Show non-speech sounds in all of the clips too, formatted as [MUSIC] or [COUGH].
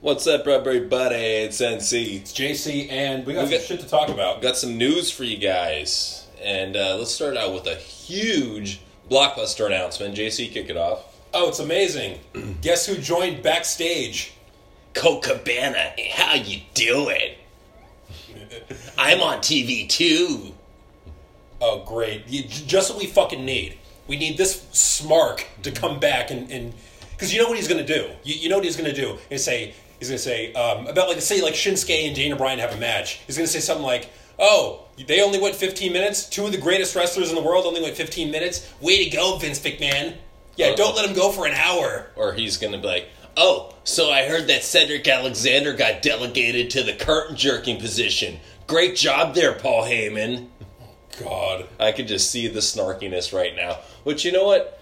What's up, everybody? It's NC. It's JC, and we got We some got- shit to talk about. Got some news for you guys. And uh, let's start out with a huge blockbuster announcement. JC, kick it off. Oh, it's amazing! [CLEARS THROAT] Guess who joined backstage? Colt Cabana, how you doing? [LAUGHS] I'm on TV too. Oh, great! You, just what we fucking need. We need this smark to come back and and because you know what he's gonna do. You, you know what he's gonna do. He's say he's gonna say um, about like say like Shinsuke and Daniel Bryan have a match. He's gonna say something like, "Oh, they only went 15 minutes. Two of the greatest wrestlers in the world only went 15 minutes. Way to go, Vince McMahon! Yeah, Oh. don't let him go for an hour." Or he's to be like, oh, so I heard that Cedric Alexander got delegated to the curtain jerking position. Great job there, Paul Heyman. God. I could just see the snarkiness right now. Which, you know what?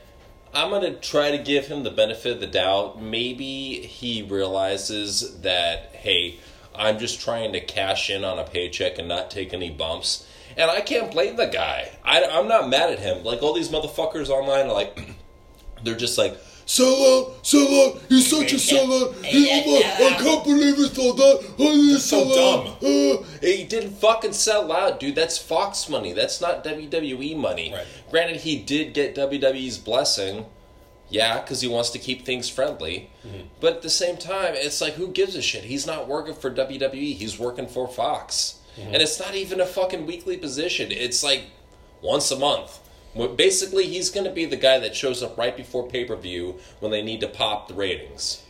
I'm to try to give him the benefit of the doubt. Maybe he realizes that, hey, I'm just trying to cash in on a paycheck and not take any bumps. And I can't blame the guy. I, I'm not mad at him. Like, all these motherfuckers online are like, [CLEARS THROAT] they're just like, Sellout, sellout, he's such a sellout. He, my, I can't believe he thought that. Oh, he's so sellout. dumb. Uh, He didn't fucking sell out, dude. That's Fox money. That's not WWE money. Right. Granted, he did get WWE's blessing. Yeah, because he wants to keep things friendly. But at the same time, it's like, who gives a shit? He's not working for WWE. He's working for Fox. And it's not even a fucking weekly position. It's like once a month. Basically, he's going to be the guy that shows up right before pay per view when they need to pop the ratings.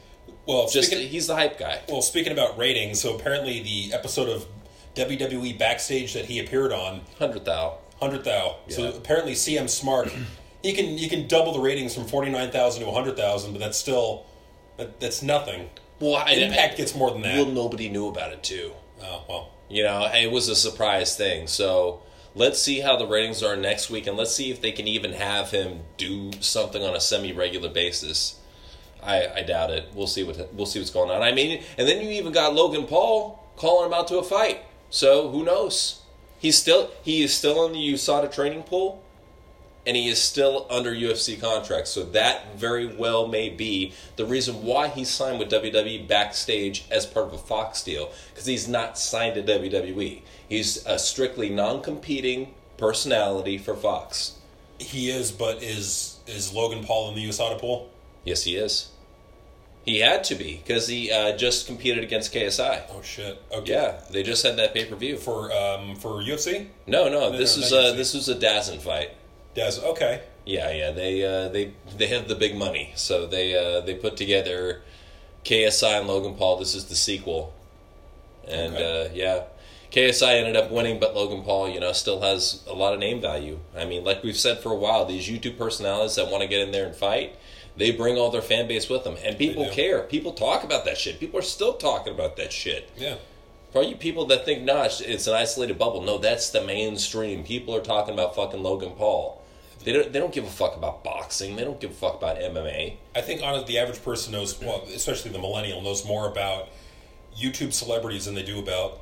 Well, Just speaking, he's the hype guy. well, speaking about ratings, so apparently the episode of WWE backstage that he appeared on, Hundred thou. hundred thou. So apparently CM Smart, he can you can double the ratings from forty nine thousand to hundred thousand, but that's still that, that's nothing. Well, I, Impact I- gets more than that. Well, nobody knew about it too. oh well, You know, it was a surprise thing. So let's see how the ratings are next week, and let's see if they can even have him do something on a semi-regular basis. I, I doubt it. We'll see what we'll see what's going on. I mean, and then you even got Logan Paul calling him out to a fight. So who knows? He's still he is still in the USADA training pool, and he is still under UFC contract. So that very well may be the reason why he signed with WWE backstage as part of a Fox deal because he's not signed to WWE. He's a strictly non-competing personality for Fox. he is, but is is Logan Paul in the USADA pool? Yes, he is. He had to be because he uh, just competed against KSI. Oh shit. Okay. Yeah, they just had that pay per view. For um for UFC, No, no, No, this no, is uh, this was a DAZN fight. Des. Okay. Yeah, yeah, they uh, they they have the big money, so they uh, they put together KSI and Logan Paul. This is the sequel, and Okay. uh, yeah, KSI ended up winning, but Logan Paul, you know, still has a lot of name value. I mean, like we've said for a while, these YouTube personalities that want to get in there and fight, they bring all their fan base with them, and people care. People talk about that shit. People are still talking about that shit. Yeah. For you people that think, nah, it's- an isolated bubble. No, that's the mainstream. People are talking about fucking Logan Paul. They don't. They don't give a fuck about boxing. They don't give a fuck about MMA. I think on the average person knows, well, especially the millennial knows more about YouTube celebrities than they do about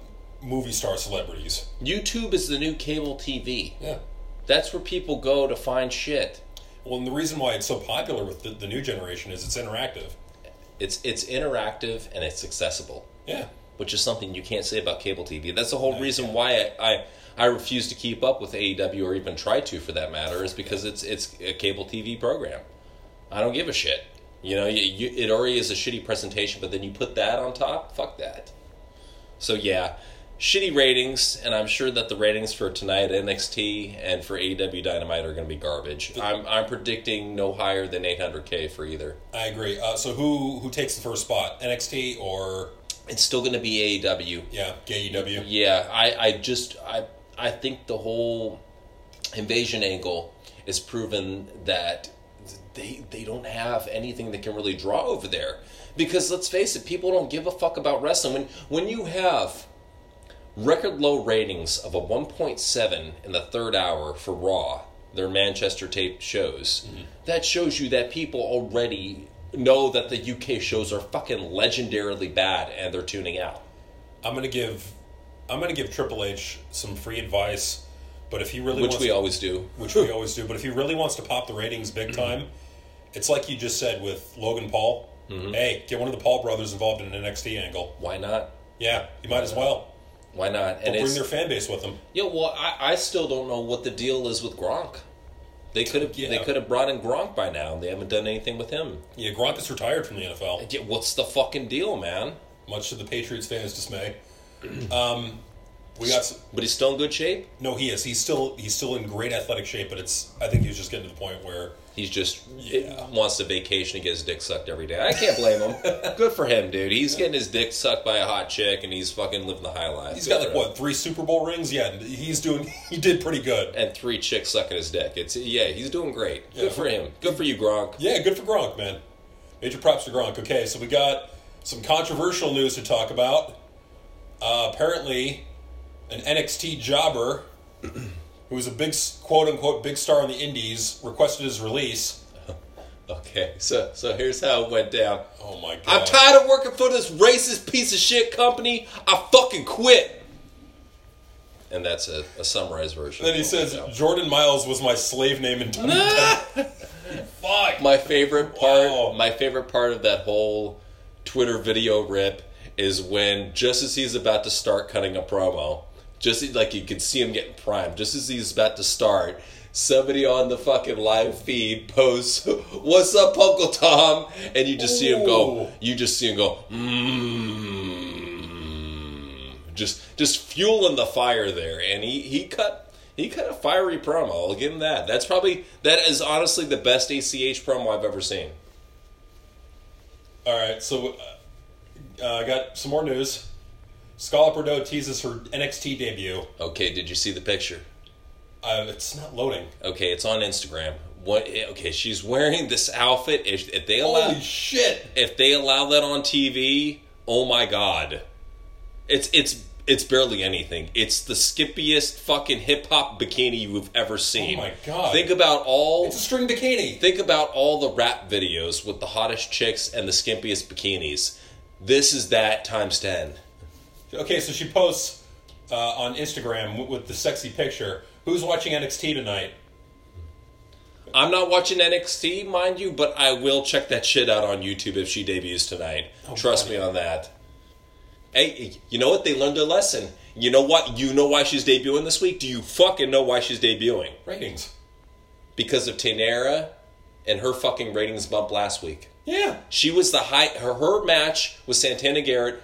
movie star celebrities. YouTube is the new cable TV. Yeah. That's where people go to find shit. Well, and the reason why it's so popular with the, the new generation is it's interactive. It's it's interactive and it's accessible, Yeah. which is something you can't say about cable TV. That's the whole No, reason why I, I I refuse to keep up with AEW or even try to, for that matter, is because it's it's a cable TV program. I don't give a shit. You know, you, you, it already is a shitty presentation, but then you put that on top. Fuck that. So yeah, shitty ratings, and I'm sure that the ratings for tonight at NXT and for AEW Dynamite are going to be garbage. I'm I'm predicting no higher than 800k for either. I agree. Uh, so who who takes the first spot? NXT or It's still going to be AEW. yeah, AEW? Yeah, I, I just I I think the whole invasion angle is proven that they they don't have anything that can really draw over there. Because let's face it, people don't give a fuck about wrestling. When when you have record low ratings of a 1.7 in the third hour for Raw, their Manchester tape shows, mm-hmm. that shows you that people already know that the UK shows are fucking legendarily bad and they're tuning out. I'm gonna give I'm gonna give Triple H some free advice, but if he really Which wants we to, always do. [LAUGHS] which we [LAUGHS] always do, but if he really wants to pop the ratings big mm-hmm. time, it's like you just said with Logan Paul. Mm-hmm. Hey, get one of the Paul brothers involved in an NXT angle. Why not? Yeah, you might as well. Why not? And bring their fan base with them. yeah. Well, I, I still don't know what the deal is with Gronk. They could have Yeah. they could have brought in Gronk by now. and They haven't done anything with him. Yeah, Gronk is retired from the NFL, Yeah, what's the fucking deal, man? much to the Patriots fans' dismay. [CLEARS THROAT] Um, we got some, But he's still in good shape. no. He is. He's still he's still in great athletic shape, but it's. I think he was just getting to the point where He's just Yeah. wants to vacation and get his dick sucked every day. I can't blame him. [LAUGHS] Good for him, dude. He's getting his dick sucked by a hot chick, and he's fucking living the high life. He's got like him. what three Super Bowl rings. Yeah, he's doing. [LAUGHS] He did pretty good. And three chicks sucking his dick. It's yeah, he's doing great. Yeah. Good for him. Good for you, Gronk. Yeah, good for Gronk, man. Major props to Gronk. Okay, so we got some controversial news to talk about. Uh, apparently, an NXT jobber [CLEARS THROAT] who was a big quote unquote big star in the Indies requested his release. [LAUGHS] Okay, so so here's how it went down. Oh my god! I'm tired of working for this racist piece of shit company. I fucking quit. And that's a, a summarized version. Then he says Jordan Miles was my slave name in [LAUGHS] 2010. Fuck. my favorite part Wow. my favorite part of that whole Twitter video rip is when just as he's about to start cutting a promo, just like you can see him getting primed, just as he's about to start, somebody on the fucking live feed posts, [LAUGHS] "What's up, Uncle Tom?" and you just see him go, you just see him go, mmm, just just fueling the fire there, and he he cut. He cut a fiery promo. I'll give him that. That's probably that is honestly the best ACH promo I've ever seen. All right, so uh, I got some more news. Scarlett Bordeaux teases her NXT debut. Okay, did you see the picture? Uh, it's not loading. Okay, it's on Instagram. What? Okay, she's wearing this outfit. If, if they allow, Holy shit! if they allow that on TV, oh my god, it's it's it's barely anything. It's the skippiest fucking hip hop bikini you've ever seen. Oh my God. Think about all. It's a string bikini. Think about all the rap videos with the hottest chicks and the skimpiest bikinis. This is that times ten. Okay, so she posts uh, on Instagram w- with the sexy picture. Who's watching NXT tonight? I'm not watching NXT, mind you, but I will check that shit out on YouTube if she debuts tonight. Trust God. me on that. Hey, you know what? They learned their lesson. You know what? You know why she's debuting this week? Do you fucking know why she's debuting? Ratings. Because of Taynara and her fucking ratings bump last week. Yeah. She was the high. Her her match with Santana Garrett,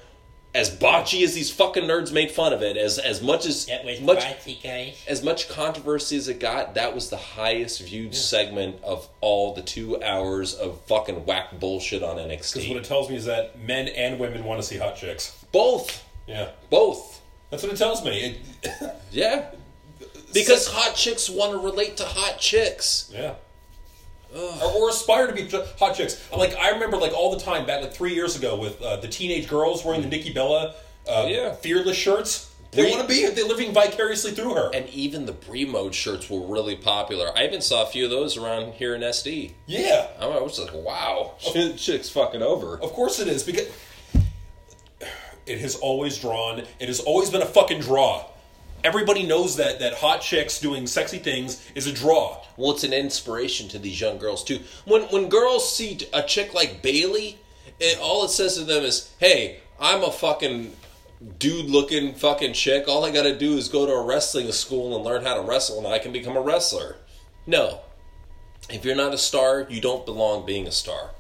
as botchy as these fucking nerds made fun of it, as as much as That was much bossy, guys. as much controversy as it got, that was the highest viewed segment of all the two hours of fucking whack bullshit on NXT. Because what it tells me is that men and women want to see hot chicks. Both, Yeah. both, That's what it tells me. It, [LAUGHS] yeah. [LAUGHS] Because hot chicks want to relate to hot chicks. yeah. Or, or aspire to be hot chicks. Like I remember, like all the time back like three years ago with uh, the teenage girls wearing the Nikki Bella, uh, Yeah. fearless shirts. They want to be. They're living vicariously through her. And even the Brie mode shirts were really popular. I even saw a few of those around here in SD. yeah. I was like, wow, shit, chick's fucking over. Of course it is because it has always drawn. It has always been a fucking draw. Everybody knows that that hot chicks doing sexy things is a draw. Well, it's an inspiration to these young girls too. When when girls see a chick like Bayley, it, all it says to them is, "Hey, I'm a fucking dude-looking fucking chick. All I got to do is go to a wrestling school and learn how to wrestle, and I can become a wrestler." No, if you're not a star, you don't belong being a star.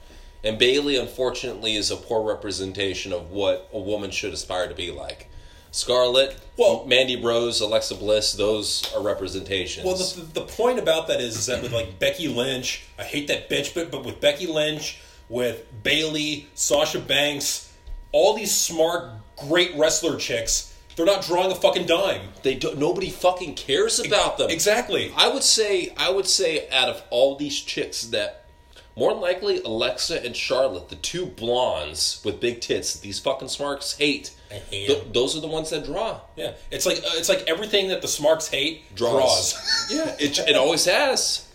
And Bayley, unfortunately, is a poor representation of what a woman should aspire to be like. Scarlett, Well- Mandy Rose, Alexa Bliss, those are representations. Well, the, the point about that is, is that with like Becky Lynch, I hate that bitch, but but with Becky Lynch, with Bayley, Sasha Banks, all these smart, great wrestler chicks, they're not drawing a fucking dime. They don't. Nobody fucking cares about them. Exactly. I would say. I would say out of all these chicks, that more than likely Alexa and Charlotte, the two blondes with big tits, that these fucking smarks hate. I hate th- those are the ones that draw. Yeah, it's like uh, it's like everything that the smarks hate Draws. draws. [LAUGHS] Yeah, it, it always has.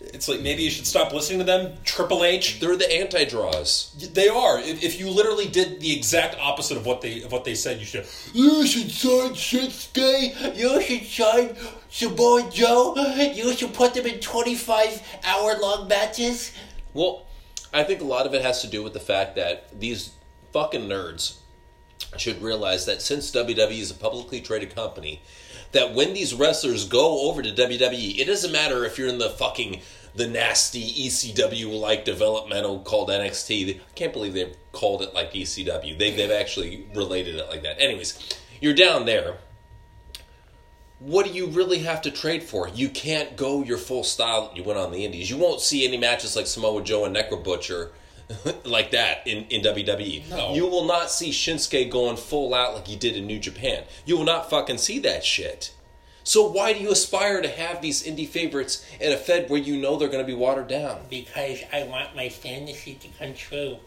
It's like maybe you should stop listening to them. Triple H, They're the anti-draws. they are. If, if you literally did the exact opposite of what they of what they said, you should. You should sign Shinsuke. You should sign Samoa Joe. You should put them in 25 hour long matches. Well, I think a lot of it has to do with the fact that these fucking nerds should realize that since WWE is a publicly traded company, that when these wrestlers go over to WWE, it doesn't matter if you're in the fucking the nasty ECW like developmental called NXT. I can't believe they've called it like ECW. They they've actually related it like that. Anyways, you're down there. What do you really have to trade for? You can't go your full style that you went on the Indies. You won't see any matches like Samoa Joe and Necro Butcher [LAUGHS] like that in, in WWE. No. You will not see Shinsuke going full out like he did in New Japan. You will not fucking see that shit. So why do you aspire to have these indie favorites in a Fed where you know they're going to be watered down? Because I want my fantasy to come true.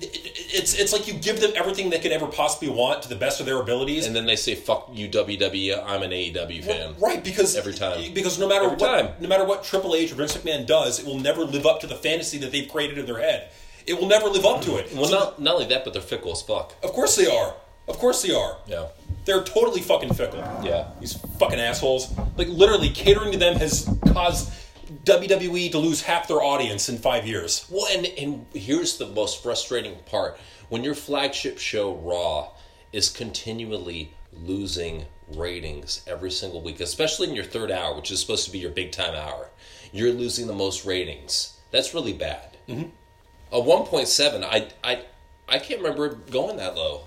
It's it's like you give them everything they could ever possibly want to the best of their abilities. And then they say, "Fuck you, WWE. I'm an AEW fan." Right, because Every time. because no matter Every what, time. no matter what Triple H or Vince McMahon does, it will never live up to the fantasy that they've created in their head. It will never live up to it. Well, So- not not only that, but they're fickle as fuck. of course they are. Of course they are. Yeah, They're totally fucking fickle. yeah. These fucking assholes. Like literally, catering to them has caused WWE to lose half their audience in five years. Well, and and here's the most frustrating part: when your flagship show Raw is continually losing ratings every single week, especially in your third hour, which is supposed to be your big time hour, you're losing the most ratings. That's really bad. Mm-hmm. A one point seven, I I I can't remember going that low.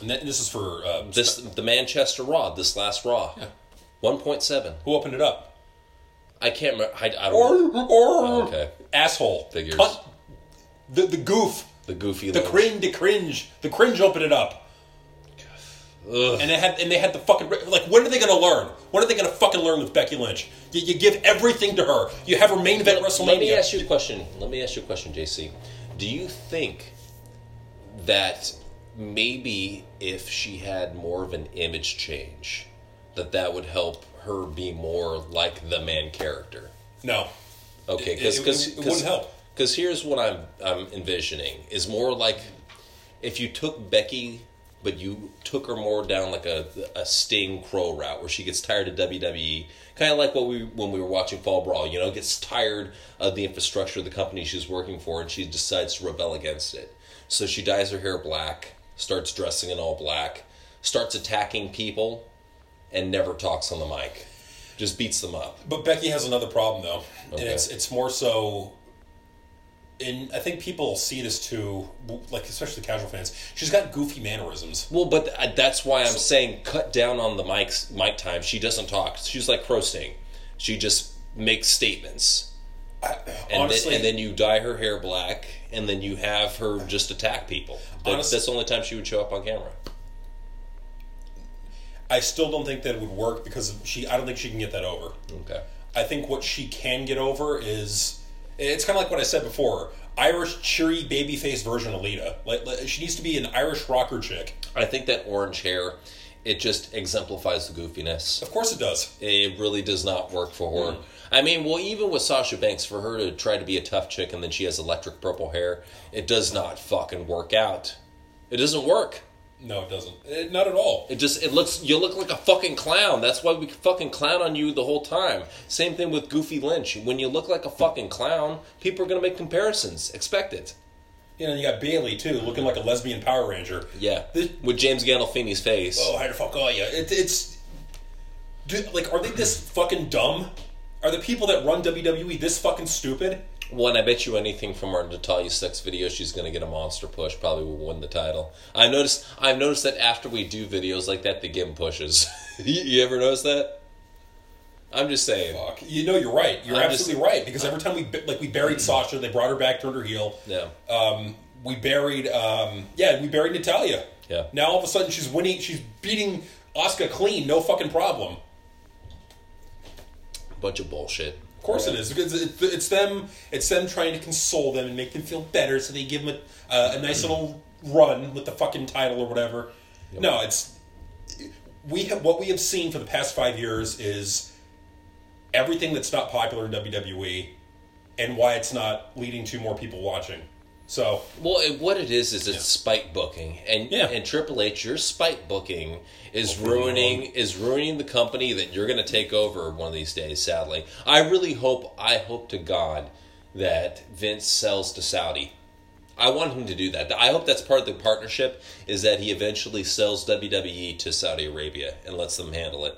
And that, this is for uh, This the Manchester Raw, this last Raw, Yeah. one point seven. who opened it up. I can't remember. I, I don't. know. Or, oh, Okay. asshole Figures. Cunt. The the goof. The goofy. The cringe, the cringe, the cringe opened it up, Ugh. and they had and they had the fucking like. When are they going to learn? When are they going to fucking learn with Becky Lynch? You, you give everything to her. You have her main event WrestleMania. Let me ask you a question. Let me ask you a question, JC. Do you think that maybe if she had more of an image change, that that would help her be more like the man character? No, Okay, It- because it- because it wouldn't help. Because here's what I'm I'm envisioning is more like if you took Becky, but you took her more down like a a Sting Crow route where she gets tired of WWE, kind of like what we when we were watching Fall Brawl. You know, gets tired of the infrastructure of the company she's working for, and she decides to rebel against it. So she dyes her hair black, starts dressing in all black, starts attacking people, and never talks on the mic. Just beats them up. But Becky has another problem though, and it's it's more so. And I think people see this too, like especially casual fans. She's got goofy mannerisms. Well, but th- that's why I'm saying cut down on the mic's mic time. She doesn't talk. She's like Crow Sting. She just makes statements, I, and honestly, then, and then you dye her hair black, and then you have her just attack people. That, Honest- that's the only time she would show up on camera. I still don't think that it would work because she. I don't think she can get that over. Okay. I think what she can get over is it's kind of like what I said before. Irish cheery babyface version of Lita. Like, like she needs to be an Irish rocker chick. I think that orange hair, it just exemplifies the goofiness. Of course it does. It really does not work for her. Mm. I mean, well, even with Sasha Banks, for her to try to be a tough chick and then she has electric purple hair, it does not fucking work out. It doesn't work. No, it doesn't. Eh, not at all. It just it looks you look like a fucking clown. That's why we fucking clown on you the whole time. Same thing with Goofy Lynch. When you look like a fucking clown, people are gonna make comparisons. Expect it. You know, you got Bayley too, looking like a lesbian Power Ranger. Yeah. This- With James Gandolfini's face. Oh, how the fuck are you? It, it's do, like, are they this fucking dumb? Are the people that run WWE this fucking stupid? One, I bet you anything from our Natalya Sex video, she's gonna get a monster push. Probably will win the title. I noticed. I've noticed that after we do videos like that, they give pushes. [LAUGHS] you, you ever notice that? I'm just saying. Fuck. You know, you're right. You're I'm just- absolutely right because every time we like we buried Sasha, they brought her back, turned her heel. Yeah. Um, we buried, um, yeah, we buried Natalya. Yeah. Now all of a sudden she's winning. She's beating Oscar clean, no fucking problem. Bunch of bullshit. Of course it is because it, it's them. It's them trying to console them and make them feel better, so they give them a, uh, a nice little run with the fucking title or whatever. No, it's we have what we have seen for the past five years is everything that's not popular in WWE and why it's not leading to more people watching. So Well, it, what it is is it's spike booking, and Yeah. and Triple H, your spike booking is ruining is ruining the company that you're going to take over one of these days. Sadly, I really hope I hope to God that Vince sells to Saudi. I want him to do that. I hope that's part of the partnership is that he eventually sells WWE to Saudi Arabia and lets them handle it.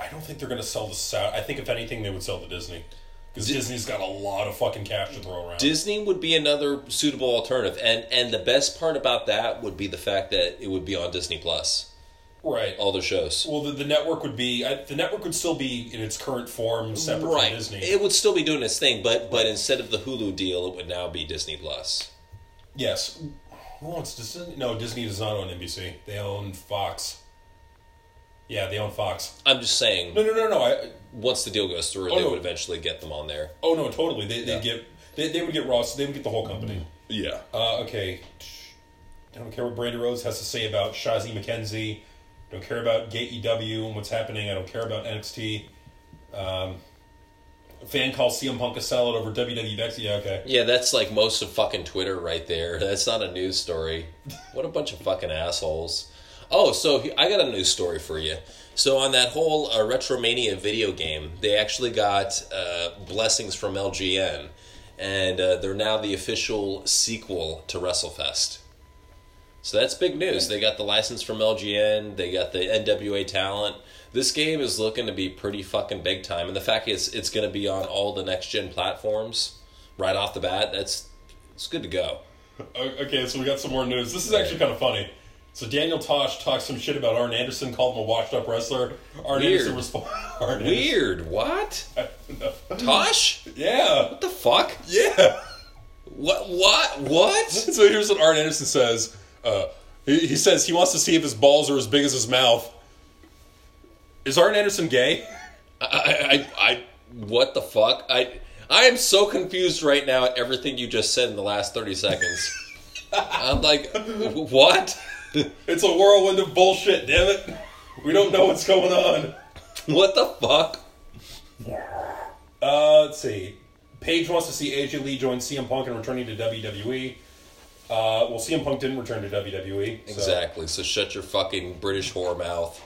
I don't think they're going to sell the Saudi. I think if anything, they would sell to Disney because Di- Disney's got a lot of fucking cash to throw around. Disney would be another suitable alternative. And and the best part about that would be the fact that it would be on Disney Plus. right. All the shows. Well, the, the network would be I, the network would still be in its current form, separate right. from Disney. It would still be doing its thing, but but instead of the Hulu deal, it would now be Disney Plus. yes. Who owns Disney? No, Disney does not own NBC. They own Fox. Yeah, they own Fox. I'm just saying, No, no, no, no. I, once the deal goes through, Oh, they no. would eventually get them on there. oh no, totally. They they Yeah. get they, they would get Ross. They would get the whole company. Yeah. Uh, okay. I don't care what Brandy Rose has to say about Shazi McKenzie. Don't care about Gate EW and what's happening. I don't care about NXT. Um, fan calls CM Punk a sellout over WWE. Yeah, okay. Yeah, that's like most of fucking Twitter right there. [LAUGHS] That's not a news story. What a bunch of fucking assholes. Oh, so he- I got a news story for you. So on that whole uh, Retromania video game, they actually got uh, blessings from LGN, and uh, they're now the official sequel to WrestleFest. So that's big news. They got the license from LGN. They got the NWA talent. This game is looking to be pretty fucking big time, and the fact is, it's going to be on all the next gen platforms right off the bat. That's it's good to go. [LAUGHS] Okay, so we got some more news. This is actually kind of funny. So Daniel Tosh talks some shit about Arn Anderson, called him a washed up wrestler. Arn Weird. Anderson responds. [LAUGHS] Weird. What? [LAUGHS] Tosh? yeah. What the fuck? Yeah. What? What? What? [LAUGHS] So here's what Arn Anderson says. Uh, he, he says he wants to see if his balls are as big as his mouth. Is Arn Anderson gay? I, I, I, what the fuck? I, I am so confused right now at everything you just said in the last thirty seconds. I'm like, what? [LAUGHS] It's a whirlwind of bullshit, damn it. We don't know what's going on. What the fuck? Uh, let's see. Paige wants to see AJ Lee join CM Punk and returning to WWE. Uh, well, CM Punk didn't return to WWE. so- Exactly. So shut your fucking British whore mouth.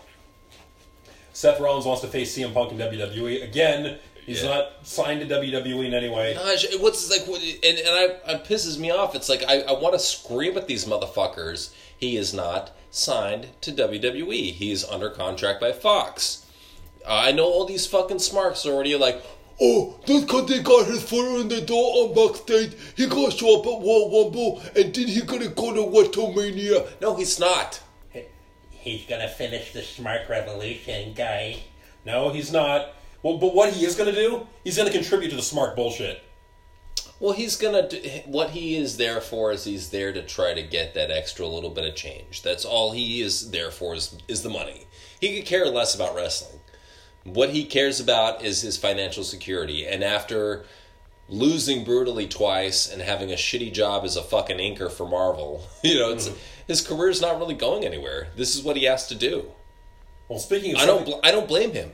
Seth Rollins wants to face CM Punk in WWE. Again, he's Yeah. not signed to WWE in any way. Gosh, what's like, what, and and I, it pisses me off. It's like I, I want to scream at these motherfuckers. He is not signed to WWE. He's under contract by Fox. Uh, I know all these fucking smarks already are like, Oh, that's because they got his foot in the door on backstage. He gonna show up at Royal Rumble, and then he gonna go to WrestleMania. no, he's not. He's gonna finish the Smart Revolution, guy. No, he's not. Well, but what he is going to do, he's going to contribute to the smart bullshit. Well, he's gonna. Do, what he is there for is he's there to try to get that extra little bit of change. That's all he is there for is is the money. He could care less about wrestling. What he cares about is his financial security. And after losing brutally twice and having a shitty job as a fucking inker for Marvel, [LAUGHS] you know, it's mm-hmm. his career's not really going anywhere. This is what he has to do. Well, speaking of I don't. Bl- I don't blame him.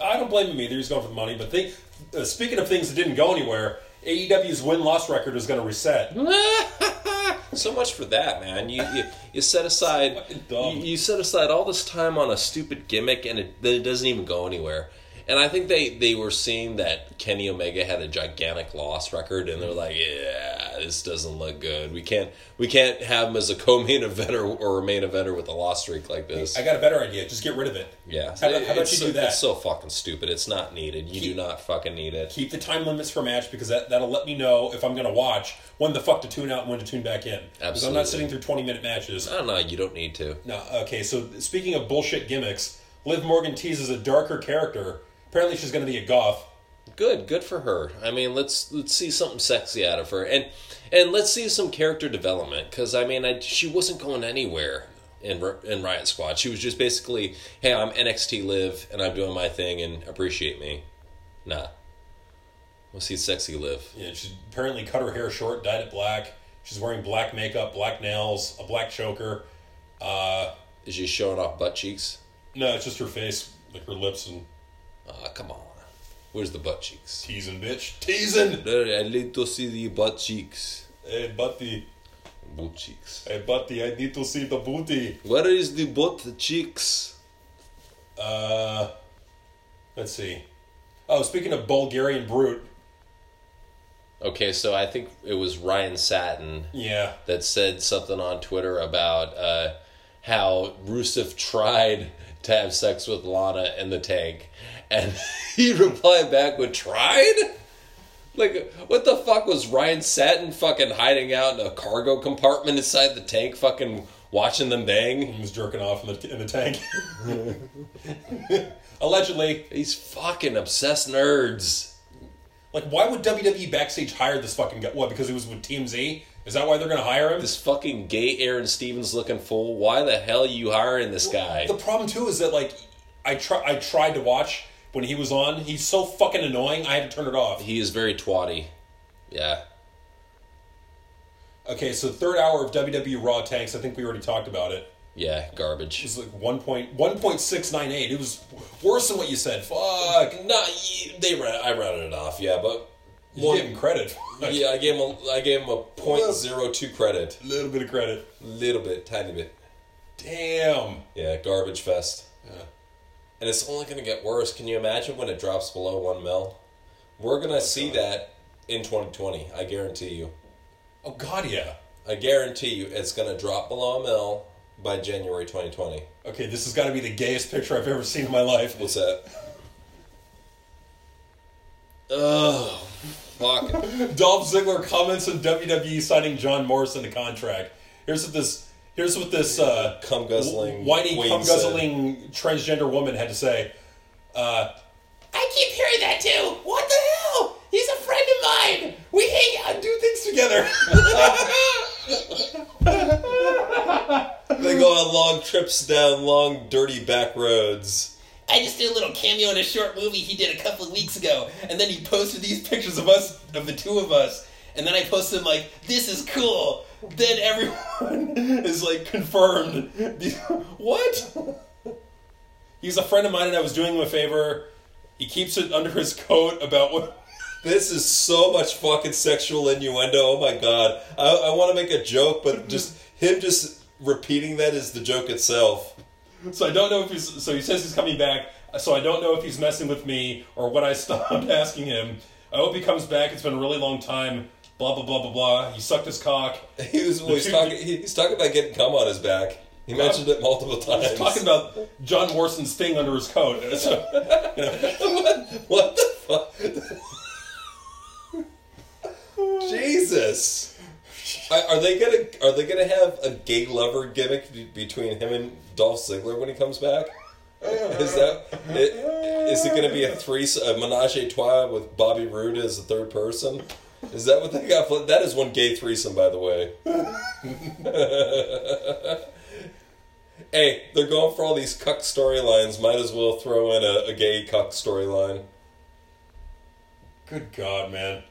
I don't blame him either. He's going for the money. But they, uh, speaking of things that didn't go anywhere, AEW's win loss record is going to reset. [LAUGHS] so much for that, man. You you, you set aside you, you set aside all this time on a stupid gimmick, and it, it doesn't even go anywhere. And I think they, they were seeing that Kenny Omega had a gigantic loss record, and they're like, "Yeah, this doesn't look good. We can't we can't have him as a co-main eventer or a main eventer with a loss streak like this." I got a better idea. Just get rid of it. yeah, How about, how about you do that? It's so fucking stupid. It's not needed. You do not fucking need it. Keep the time limits for match because that, that'll let me know if I'm going to watch when the fuck to tune out and when to tune back in. Absolutely. Because I'm not sitting through 20 minute matches. I don't know. You don't need to. No, okay, so speaking of bullshit gimmicks, Liv Morgan teases a darker character. Apparently she's going to be a goth. Good, good for her. I mean, let's let's see something sexy out of her, and and let's see some character development. Because I mean, I, she wasn't going anywhere in in Riot Squad. She was just basically, hey, I'm NXT Liv, and I'm doing my thing, and appreciate me. Nah, let's see sexy Liv. Yeah, she apparently cut her hair short, dyed it black. She's wearing black makeup, black nails, a black choker. Uh, Is she showing off butt cheeks? no, it's just her face, like her lips and Ah, come on. Where's the butt cheeks? teasing, bitch. Teasing! I need to see the butt cheeks. Hey, Butty. Butt cheeks. Hey, Butty, I need to see the booty. Where is the butt cheeks? Uh, let's see. Oh, speaking of Bulgarian brute, Okay, so I think it was Ryan Satin Yeah. that said something on Twitter about uh, how Rusev tried to have sex with Lana in the tank, and [LAUGHS] he replied back with "tried." Like, what the fuck was Ryan Satin fucking hiding out in a cargo compartment inside the tank, fucking watching them bang? He was jerking off in the, in the tank. [LAUGHS] Allegedly. These fucking obsessed nerds. Like, why would WWE backstage hire this fucking guy? What, because he was with TMZ? Is that why they're going to hire him? This fucking gay Aaron Stevens looking fool. Why the hell are you hiring this guy? The problem too is that like I try I tried to watch when he was on. He's so fucking annoying. I had to turn it off. He is very twatty. Yeah. Okay, so third hour of WWE Raw tanks. I think we already talked about it. Yeah, garbage. It was like one point one point six nine eight. It was worse than what you said. Fuck. No, they ran. I rounded it off. Yeah, but You gave him credit. [LAUGHS] yeah, I gave him. A, I gave him a point zero two credit. a little bit of credit. Little bit, tiny bit. Damn. Yeah, garbage fest. And it's only going to get worse. Can you imagine when it drops below one mil? We're going to oh, see that in 2020. I guarantee you. Oh god, yeah. I guarantee you, it's going to drop below a mil by January 2020. Okay, this has got to be the gayest picture I've ever seen in my life. What's that? Oh, fuck. [LAUGHS] Dolph Ziggler comments on WWE signing John Morrison to contract. Here's what this. Here's what this uh, Cum guzzling whiny, cum guzzling transgender woman had to say. Uh, I keep hearing that too. What the hell? He's a friend of mine. We hang out and do things together. They go on long trips down long, dirty back roads. I just did a little cameo in a short movie he did a couple of weeks ago, and then he posted these pictures of us, of the two of us, and then I posted them like, "This is cool." Then everyone [LAUGHS] is like confirmed. what? He's a friend of mine, and I was doing him a favor. He keeps it under his coat about what. [LAUGHS] This is so much fucking sexual innuendo. Oh my god. I, I want to make a joke, but just him just repeating that is the joke itself. So I don't know if he's. So he says he's coming back. So I don't know if he's messing with me or what I [LAUGHS] stopped asking him. I hope he comes back. It's been a really long time. Blah blah blah blah blah. He sucked his cock. [LAUGHS] He was well, he's two- talking. he- He's talking about getting cum on his back. He mentioned it multiple times. He's talking about John Morrison's thing under his coat. [LAUGHS] [LAUGHS] So, what, what the fuck? Jesus. Are, are they gonna Are they gonna have a gay lover gimmick be- between him and Dolph Ziggler when he comes back? Is that i- is it going to be a three a menage a trois with Bobby Roode as the third person? Is that what they got? That is one gay threesome, by the way. [LAUGHS] hey, they're going for all these cuck storylines. Might as well throw in a, a gay cuck storyline. Good God, man.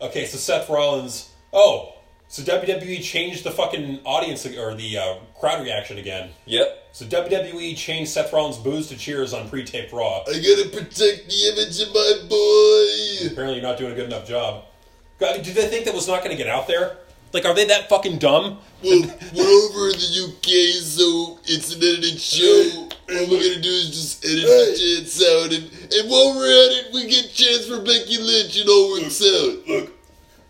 Okay, so Seth Rollins. Oh, so WWE changed the fucking audience or the uh, crowd reaction again. Yep. So WWE changed Seth Rollins' boos to cheers on pre-taped Raw. I gotta protect the image of my boy. Apparently, you're not doing a good enough job. God, Did they think that was not going to get out there? Like, are they that fucking dumb? Well, we're over in the UK, so it's an edited show. All we're gonna do is just edit the chants out, and, and while we're at it, we get chants for Becky Lynch, and all works out. Look,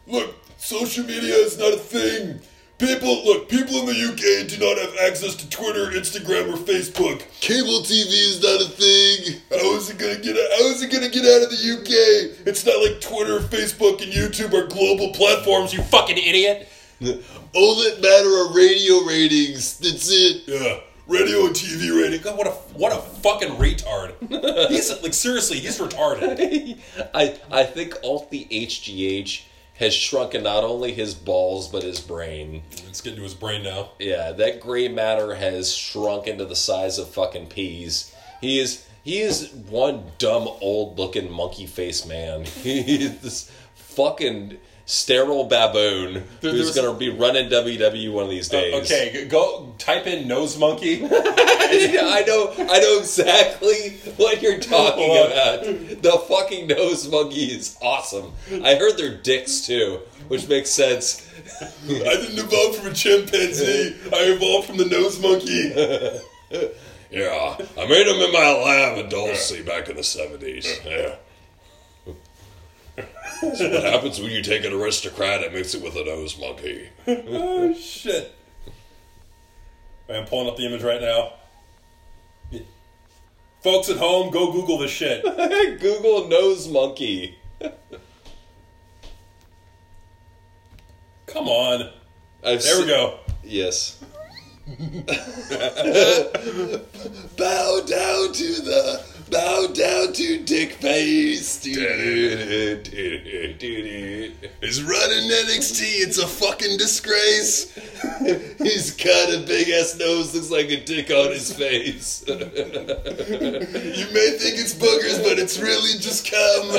look, social media is not a thing. People, look, people in the UK do not have access to Twitter, Instagram, or Facebook. Cable TV is not a thing. How is it gonna get? How is it gonna get out of the UK? It's not like Twitter, Facebook, and YouTube are global platforms. You Fucking idiot! all that matter are radio ratings. That's it. Yeah, radio and TV rating. God, what a what a fucking retard. [LAUGHS] he's like seriously, he's retarded. [LAUGHS] I I think Alt the HGH has shrunken not only his balls but his brain. It's getting to his brain now. Yeah, that gray matter has shrunk into the size of fucking peas. He is he is one dumb old looking monkey face man. [LAUGHS] He is this fucking sterile baboon who's gonna be running WWE one of these uh, days. Okay, go type in nose monkey. [LAUGHS] [LAUGHS] I know I know exactly what you're talking about. The fucking nose monkey is awesome. I heard they're dicks too, which makes sense. [LAUGHS] I didn't evolve from a chimpanzee. I evolved from the nose monkey. Yeah, I made them in my lab in Dulce back in the seventies. Yeah. [LAUGHS] what happens when you take an aristocrat and mix it with a nose monkey? oh shit! I'm pulling up the image right now. Folks at home, go Google this shit. [LAUGHS] Google nose monkey. Come on. I've There we go. Yes. [LAUGHS] Bow down to the bow down to Dick Face. He's running NXT. It's a fucking disgrace. [LAUGHS] He's got a big ass nose, looks like a dick on his face. [LAUGHS] you may think it's boogers, but it's really just cum.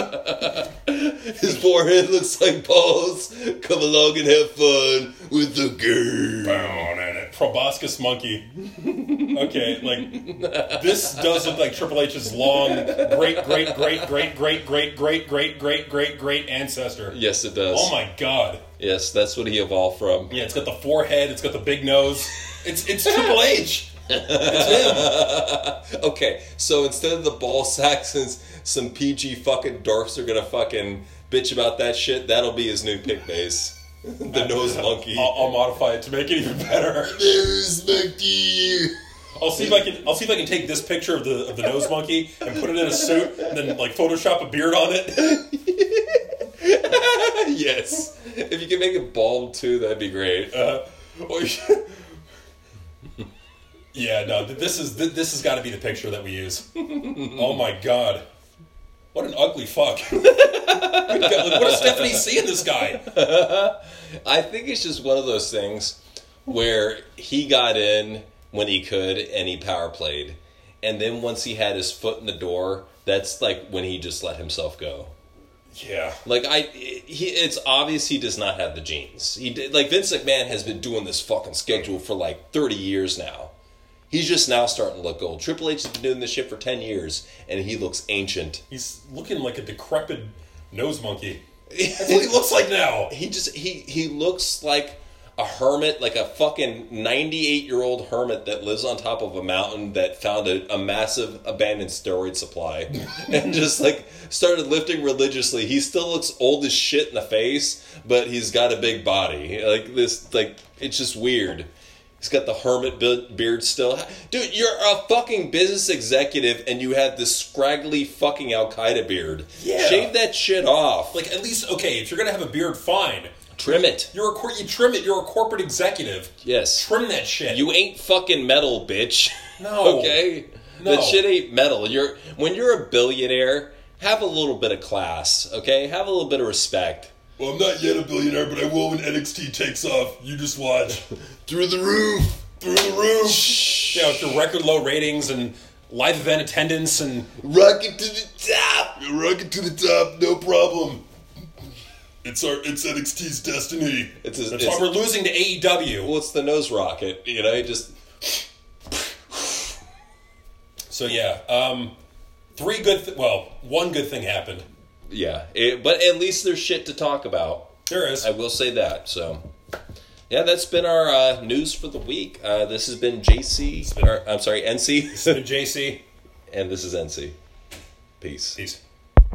His forehead looks like balls. Come along and have fun with the girl. Proboscis monkey. Okay, like this does look like Triple H's long great great great great great great great great great great great ancestor. Yes, it does. Oh my god. Yes, that's what he evolved from. Yeah, it's got the forehead, it's got the big nose. It's it's Triple H. It's him. Okay, so instead of the ball and some PG fucking dorks are gonna fucking bitch about that shit, that'll be his new pick base. [LAUGHS] the nose monkey. I'll, I'll modify it to make it even better. Nose monkey. I'll see if I can. I'll see if I can take this picture of the of the nose monkey and put it in a suit, and then like Photoshop a beard on it. [LAUGHS] yes. If you can make it bald too, that'd be great. Uh, [LAUGHS] yeah, no. This is this has got to be the picture that we use. Oh my god, what an ugly fuck! [LAUGHS] What does Stephanie see in this guy? I think it's just one of those things where he got in when he could and he power played. And then once he had his foot in the door, that's like when he just let himself go. Yeah, Like I, he, it's obvious he does not have the genes. He did, like Vince McMahon has been doing this fucking schedule for like thirty years now. He's just now starting to look old. Triple H has been doing this shit for ten years, and he looks ancient. he's looking like a decrepit nose monkey. [LAUGHS] That's what he looks like now. He just he he looks like a hermit, like a fucking ninety-eight year old hermit that lives on top of a mountain that found a, a massive abandoned steroid supply [LAUGHS] and just like started lifting religiously. He still looks old as shit in the face, but he's got a big body. Like this, like it's just weird. He's got the hermit beard still. Dude, you're a fucking business executive and you have this scraggly fucking Al Qaeda beard. Yeah. Shave that shit off. Like at least okay, if you're gonna have a beard, fine. Trim it. You're a cor- you trim it. You're a corporate executive. Yes. Trim that shit. You ain't fucking metal, bitch. No. [LAUGHS] okay? No. That shit ain't metal. You're when you're a billionaire, have a little bit of class, okay? Have a little bit of respect. Well, I'm not yet a billionaire, but I will when NXT takes off. You just watch. [LAUGHS] Through the roof. Through the roof. yeah, with your record low ratings and live event attendance and Rocket to the top. Rocket to the top, no problem. It's our it's NXT's destiny. It's, a, that's it's why we're losing to AEW. well, it's the nose rocket, you know. You just So yeah, um, three good. Th- well, one good thing happened. Yeah. It, but at least there's shit to talk about. There is. I will say that. So, yeah, that's been our uh, news for the week. Uh, this has been JC. or, I'm sorry, NC, Been JC. [LAUGHS] and this is NC. Peace. Peace.